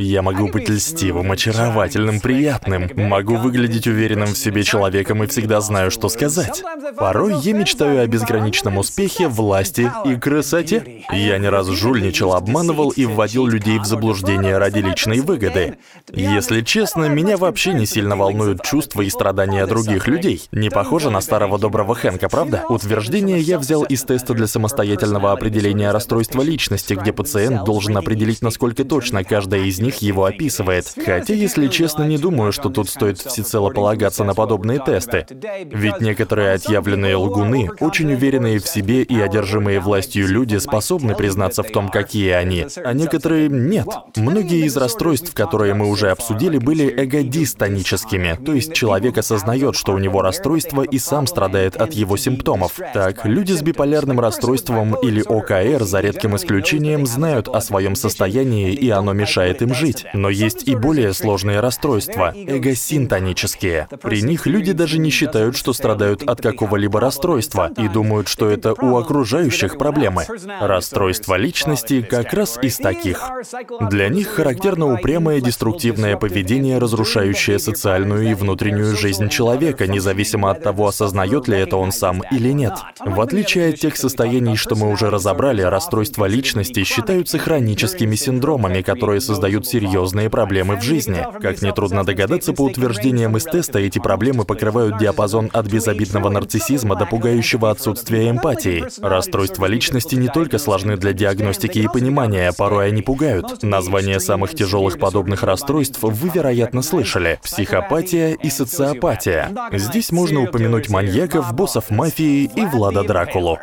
Я могу быть льстивым, очаровательным, приятным. Могу выглядеть уверенным в себе человеком и всегда знаю, что сказать. Порой я мечтаю о безграничном успехе, власти и красоте. Я не раз жульничал, обманывал и вводил людей в заблуждение ради личной выгоды. Если честно, меня вообще не сильно волнуют чувства и страдания других людей. Не похоже на старого доброго Хэнка, правда? Утверждение я взял из теста для самостоятельного определения расстройства личности, где пациент должен определить, насколько точно каждая из них них его описывает. Хотя, если честно, не думаю, что тут стоит всецело полагаться на подобные тесты. Ведь некоторые отъявленные лгуны, очень уверенные в себе и одержимые властью люди, способны признаться в том, какие они, а некоторые нет. Многие из расстройств, которые мы уже обсудили, были эгодистоническими, то есть человек осознает, что у него расстройство и сам страдает от его симптомов. Так, люди с биполярным расстройством или ОКР, за редким исключением, знают о своем состоянии и оно мешает им жить. Но есть и более сложные расстройства, эгосинтонические. При них люди даже не считают, что страдают от какого-либо расстройства и думают, что это у окружающих проблемы. Расстройство личности как раз из таких. Для них характерно упрямое деструктивное поведение, разрушающее социальную и внутреннюю жизнь человека, независимо от того, осознает ли это он сам или нет. В отличие от тех состояний, что мы уже разобрали, расстройства личности считаются хроническими синдромами, которые создают серьезные проблемы в жизни. Как нетрудно догадаться, по утверждениям из теста, эти проблемы покрывают диапазон от безобидного нарциссизма до пугающего отсутствия эмпатии. Расстройства личности не только сложны для диагностики и понимания, порой они пугают. Названия самых тяжелых подобных расстройств вы, вероятно, слышали. Психопатия и социопатия. Здесь можно упомянуть маньяков, боссов мафии и Влада Дракулу.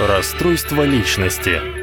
Расстройство личности.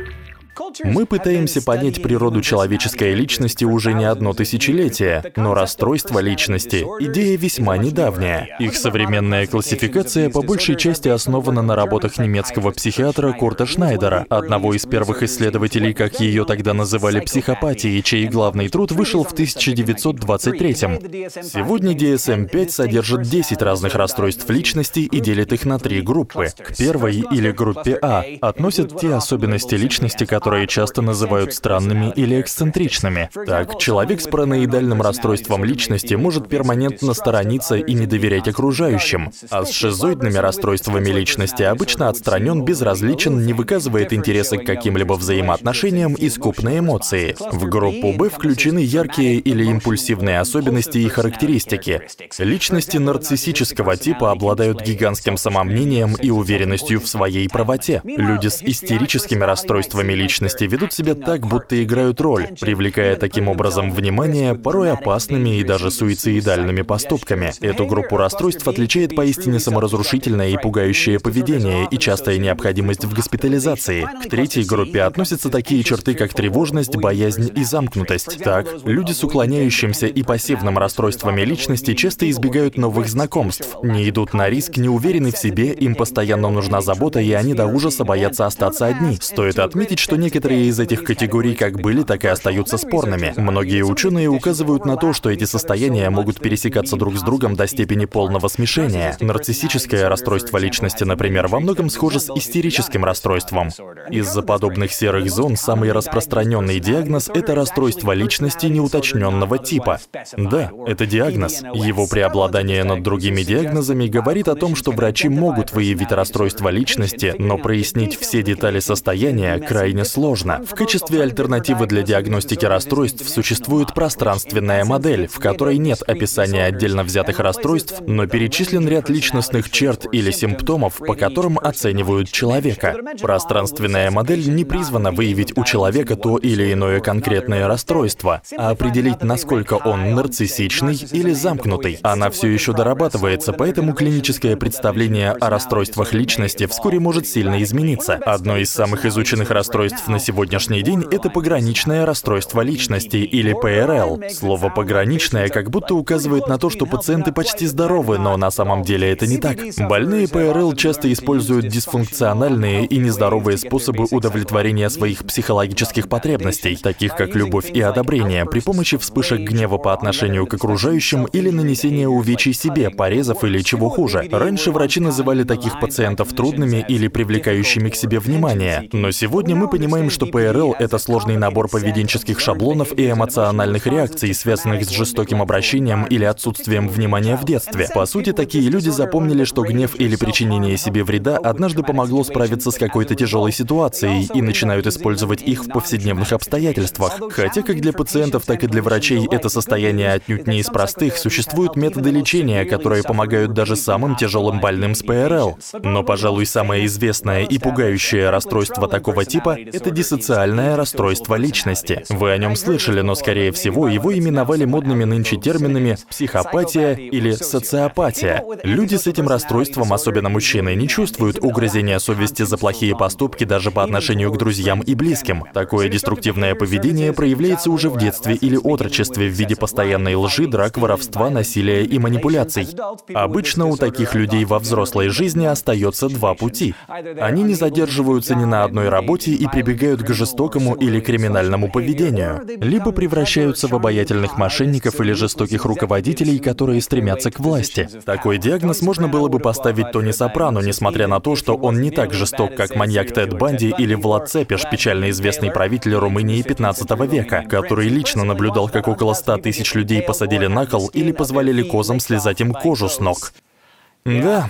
Мы пытаемся понять природу человеческой личности уже не одно тысячелетие, но расстройство личности — идея весьма недавняя. Их современная классификация по большей части основана на работах немецкого психиатра Курта Шнайдера, одного из первых исследователей, как ее тогда называли, психопатии, чей главный труд вышел в 1923 -м. Сегодня DSM-5 содержит 10 разных расстройств личности и делит их на три группы. К первой или группе А относят те особенности личности, которые часто называют странными или эксцентричными. Так, человек с параноидальным расстройством личности может перманентно сторониться и не доверять окружающим, а с шизоидными расстройствами личности обычно отстранен, безразличен, не выказывает интереса к каким-либо взаимоотношениям и скуп эмоции. В группу Б включены яркие или импульсивные особенности и характеристики. Личности нарциссического типа обладают гигантским самомнением и уверенностью в своей правоте. Люди с истерическими расстройствами личности личности ведут себя так, будто играют роль, привлекая таким образом внимание порой опасными и даже суицидальными поступками. Эту группу расстройств отличает поистине саморазрушительное и пугающее поведение и частая необходимость в госпитализации. К третьей группе относятся такие черты, как тревожность, боязнь и замкнутость. Так, люди с уклоняющимся и пассивным расстройствами личности часто избегают новых знакомств, не идут на риск, не уверены в себе, им постоянно нужна забота, и они до ужаса боятся остаться одни. Стоит отметить, что некоторые Некоторые из этих категорий как были, так и остаются спорными. Многие ученые указывают на то, что эти состояния могут пересекаться друг с другом до степени полного смешения. Нарциссическое расстройство личности, например, во многом схоже с истерическим расстройством. Из-за подобных серых зон самый распространенный диагноз — это расстройство личности неуточненного типа. Да, это диагноз. Его преобладание над другими диагнозами говорит о том, что врачи могут выявить расстройство личности, но прояснить все детали состояния крайне сложно. В качестве альтернативы для диагностики расстройств существует пространственная модель, в которой нет описания отдельно взятых расстройств, но перечислен ряд личностных черт или симптомов, по которым оценивают человека. Пространственная модель не призвана выявить у человека то или иное конкретное расстройство, а определить, насколько он нарциссичный или замкнутый. Она все еще дорабатывается, поэтому клиническое представление о расстройствах личности вскоре может сильно измениться. Одно из самых изученных расстройств расстройств на сегодняшний день — это пограничное расстройство личности или ПРЛ. Слово «пограничное» как будто указывает на то, что пациенты почти здоровы, но на самом деле это не так. Больные ПРЛ часто используют дисфункциональные и нездоровые способы удовлетворения своих психологических потребностей, таких как любовь и одобрение, при помощи вспышек гнева по отношению к окружающим или нанесения увечий себе, порезов или чего хуже. Раньше врачи называли таких пациентов трудными или привлекающими к себе внимание. Но сегодня мы понимаем, что ПРЛ — это сложный набор поведенческих шаблонов и эмоциональных реакций, связанных с жестоким обращением или отсутствием внимания в детстве. По сути, такие люди запомнили, что гнев или причинение себе вреда однажды помогло справиться с какой-то тяжелой ситуацией и начинают использовать их в повседневных обстоятельствах. Хотя как для пациентов, так и для врачей это состояние отнюдь не из простых, существуют методы лечения, которые помогают даже самым тяжелым больным с ПРЛ. Но, пожалуй, самое известное и пугающее расстройство такого типа — это диссоциальное расстройство личности. Вы о нем слышали, но, скорее всего, его именовали модными нынче терминами психопатия или социопатия. Люди с этим расстройством, особенно мужчины, не чувствуют угрызения совести за плохие поступки даже по отношению к друзьям и близким. Такое деструктивное поведение проявляется уже в детстве или отрочестве в виде постоянной лжи, драк, воровства, насилия и манипуляций. Обычно у таких людей во взрослой жизни остается два пути. Они не задерживаются ни на одной работе и прибегают к жестокому или криминальному поведению, либо превращаются в обаятельных мошенников или жестоких руководителей, которые стремятся к власти. Такой диагноз можно было бы поставить Тони Сопрано, несмотря на то, что он не так жесток, как маньяк Тед Банди или Влад Цепиш, печально известный правитель Румынии 15 века, который лично наблюдал, как около 100 тысяч людей посадили на кол или позволили козам слезать им кожу с ног. Да,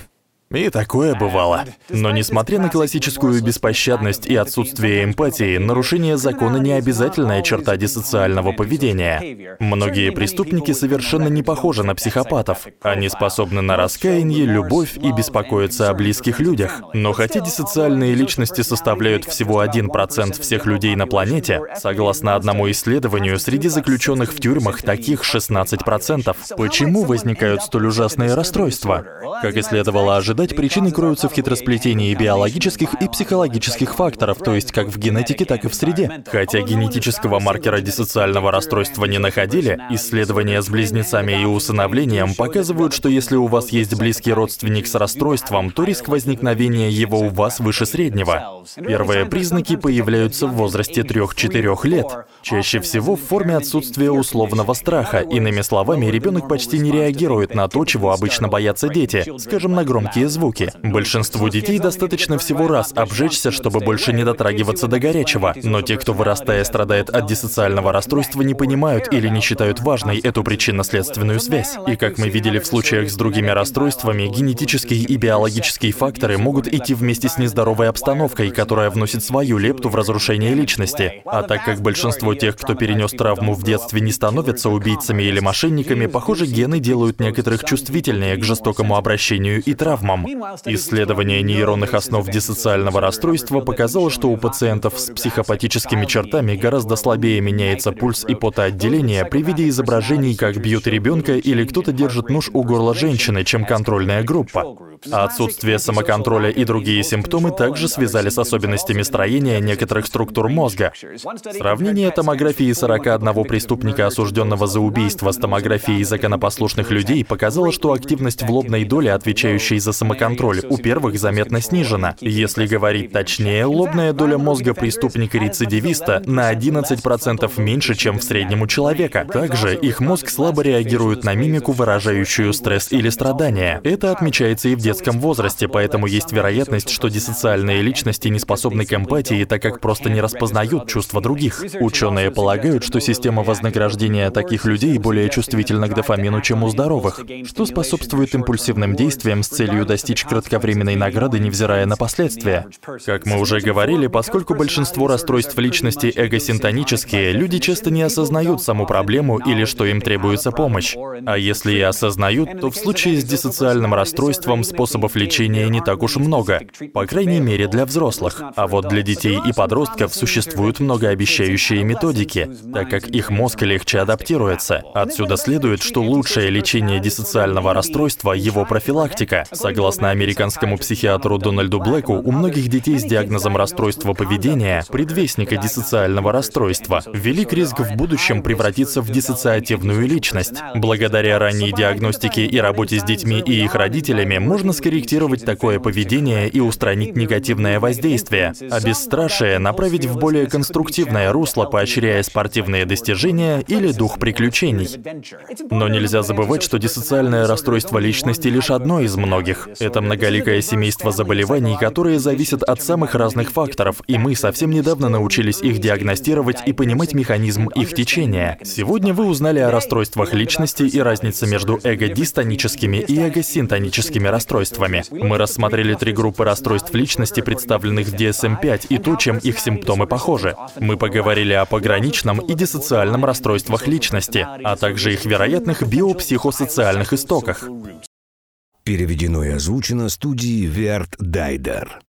и такое бывало. Но несмотря на классическую беспощадность и отсутствие эмпатии, нарушение закона не обязательная черта диссоциального поведения. Многие преступники совершенно не похожи на психопатов. Они способны на раскаяние, любовь и беспокоиться о близких людях. Но хотя диссоциальные личности составляют всего 1% всех людей на планете, согласно одному исследованию, среди заключенных в тюрьмах таких 16%. Почему возникают столь ужасные расстройства? Как и следовало ожидать, ожидать, причины кроются в хитросплетении биологических и психологических факторов, то есть как в генетике, так и в среде. Хотя генетического маркера диссоциального расстройства не находили, исследования с близнецами и усыновлением показывают, что если у вас есть близкий родственник с расстройством, то риск возникновения его у вас выше среднего. Первые признаки появляются в возрасте 3-4 лет, чаще всего в форме отсутствия условного страха. Иными словами, ребенок почти не реагирует на то, чего обычно боятся дети, скажем, на громкие громкие звуки. Большинству детей достаточно всего раз обжечься, чтобы больше не дотрагиваться до горячего. Но те, кто вырастая страдает от диссоциального расстройства, не понимают или не считают важной эту причинно-следственную связь. И как мы видели в случаях с другими расстройствами, генетические и биологические факторы могут идти вместе с нездоровой обстановкой, которая вносит свою лепту в разрушение личности. А так как большинство тех, кто перенес травму в детстве, не становятся убийцами или мошенниками, похоже, гены делают некоторых чувствительнее к жестокому обращению и травмам травмам. Исследование нейронных основ диссоциального расстройства показало, что у пациентов с психопатическими чертами гораздо слабее меняется пульс и потоотделение при виде изображений, как бьют ребенка или кто-то держит нож у горла женщины, чем контрольная группа. А отсутствие самоконтроля и другие симптомы также связали с особенностями строения некоторых структур мозга. Сравнение томографии 41 преступника, осужденного за убийство, с томографией законопослушных людей показало, что активность в лобной доле, отвечающей за самоконтроль, у первых заметно снижена. Если говорить точнее, лобная доля мозга преступника-рецидивиста на 11% меньше, чем в среднем у человека. Также их мозг слабо реагирует на мимику, выражающую стресс или страдания. Это отмечается и в детском возрасте, поэтому есть вероятность, что диссоциальные личности не способны к эмпатии, так как просто не распознают чувства других. Ученые полагают, что система вознаграждения таких людей более чувствительна к дофамину, чем у здоровых, что способствует импульсивным действиям с целью достичь кратковременной награды, невзирая на последствия. Как мы уже говорили, поскольку большинство расстройств личности эгосинтонические, люди часто не осознают саму проблему или что им требуется помощь. А если и осознают, то в случае с диссоциальным расстройством способов лечения не так уж много, по крайней мере для взрослых. А вот для детей и подростков существуют многообещающие методики, так как их мозг легче адаптируется. Отсюда следует, что лучшее лечение диссоциального расстройства — его профилактика. Согласно Согласно американскому психиатру Дональду Блэку, у многих детей с диагнозом расстройства поведения, предвестника диссоциального расстройства, велик риск в будущем превратиться в диссоциативную личность. Благодаря ранней диагностике и работе с детьми и их родителями можно скорректировать такое поведение и устранить негативное воздействие, а бесстрашие направить в более конструктивное русло, поощряя спортивные достижения или дух приключений. Но нельзя забывать, что диссоциальное расстройство личности лишь одно из многих. Это многоликое семейство заболеваний, которые зависят от самых разных факторов, и мы совсем недавно научились их диагностировать и понимать механизм их течения. Сегодня вы узнали о расстройствах личности и разнице между эго-дистоническими и эго-синтоническими расстройствами. Мы рассмотрели три группы расстройств личности, представленных в DSM-5, и то, чем их симптомы похожи. Мы поговорили о пограничном и диссоциальном расстройствах личности, а также их вероятных биопсихосоциальных истоках. Переведено и озвучено студией Верт Дайдер.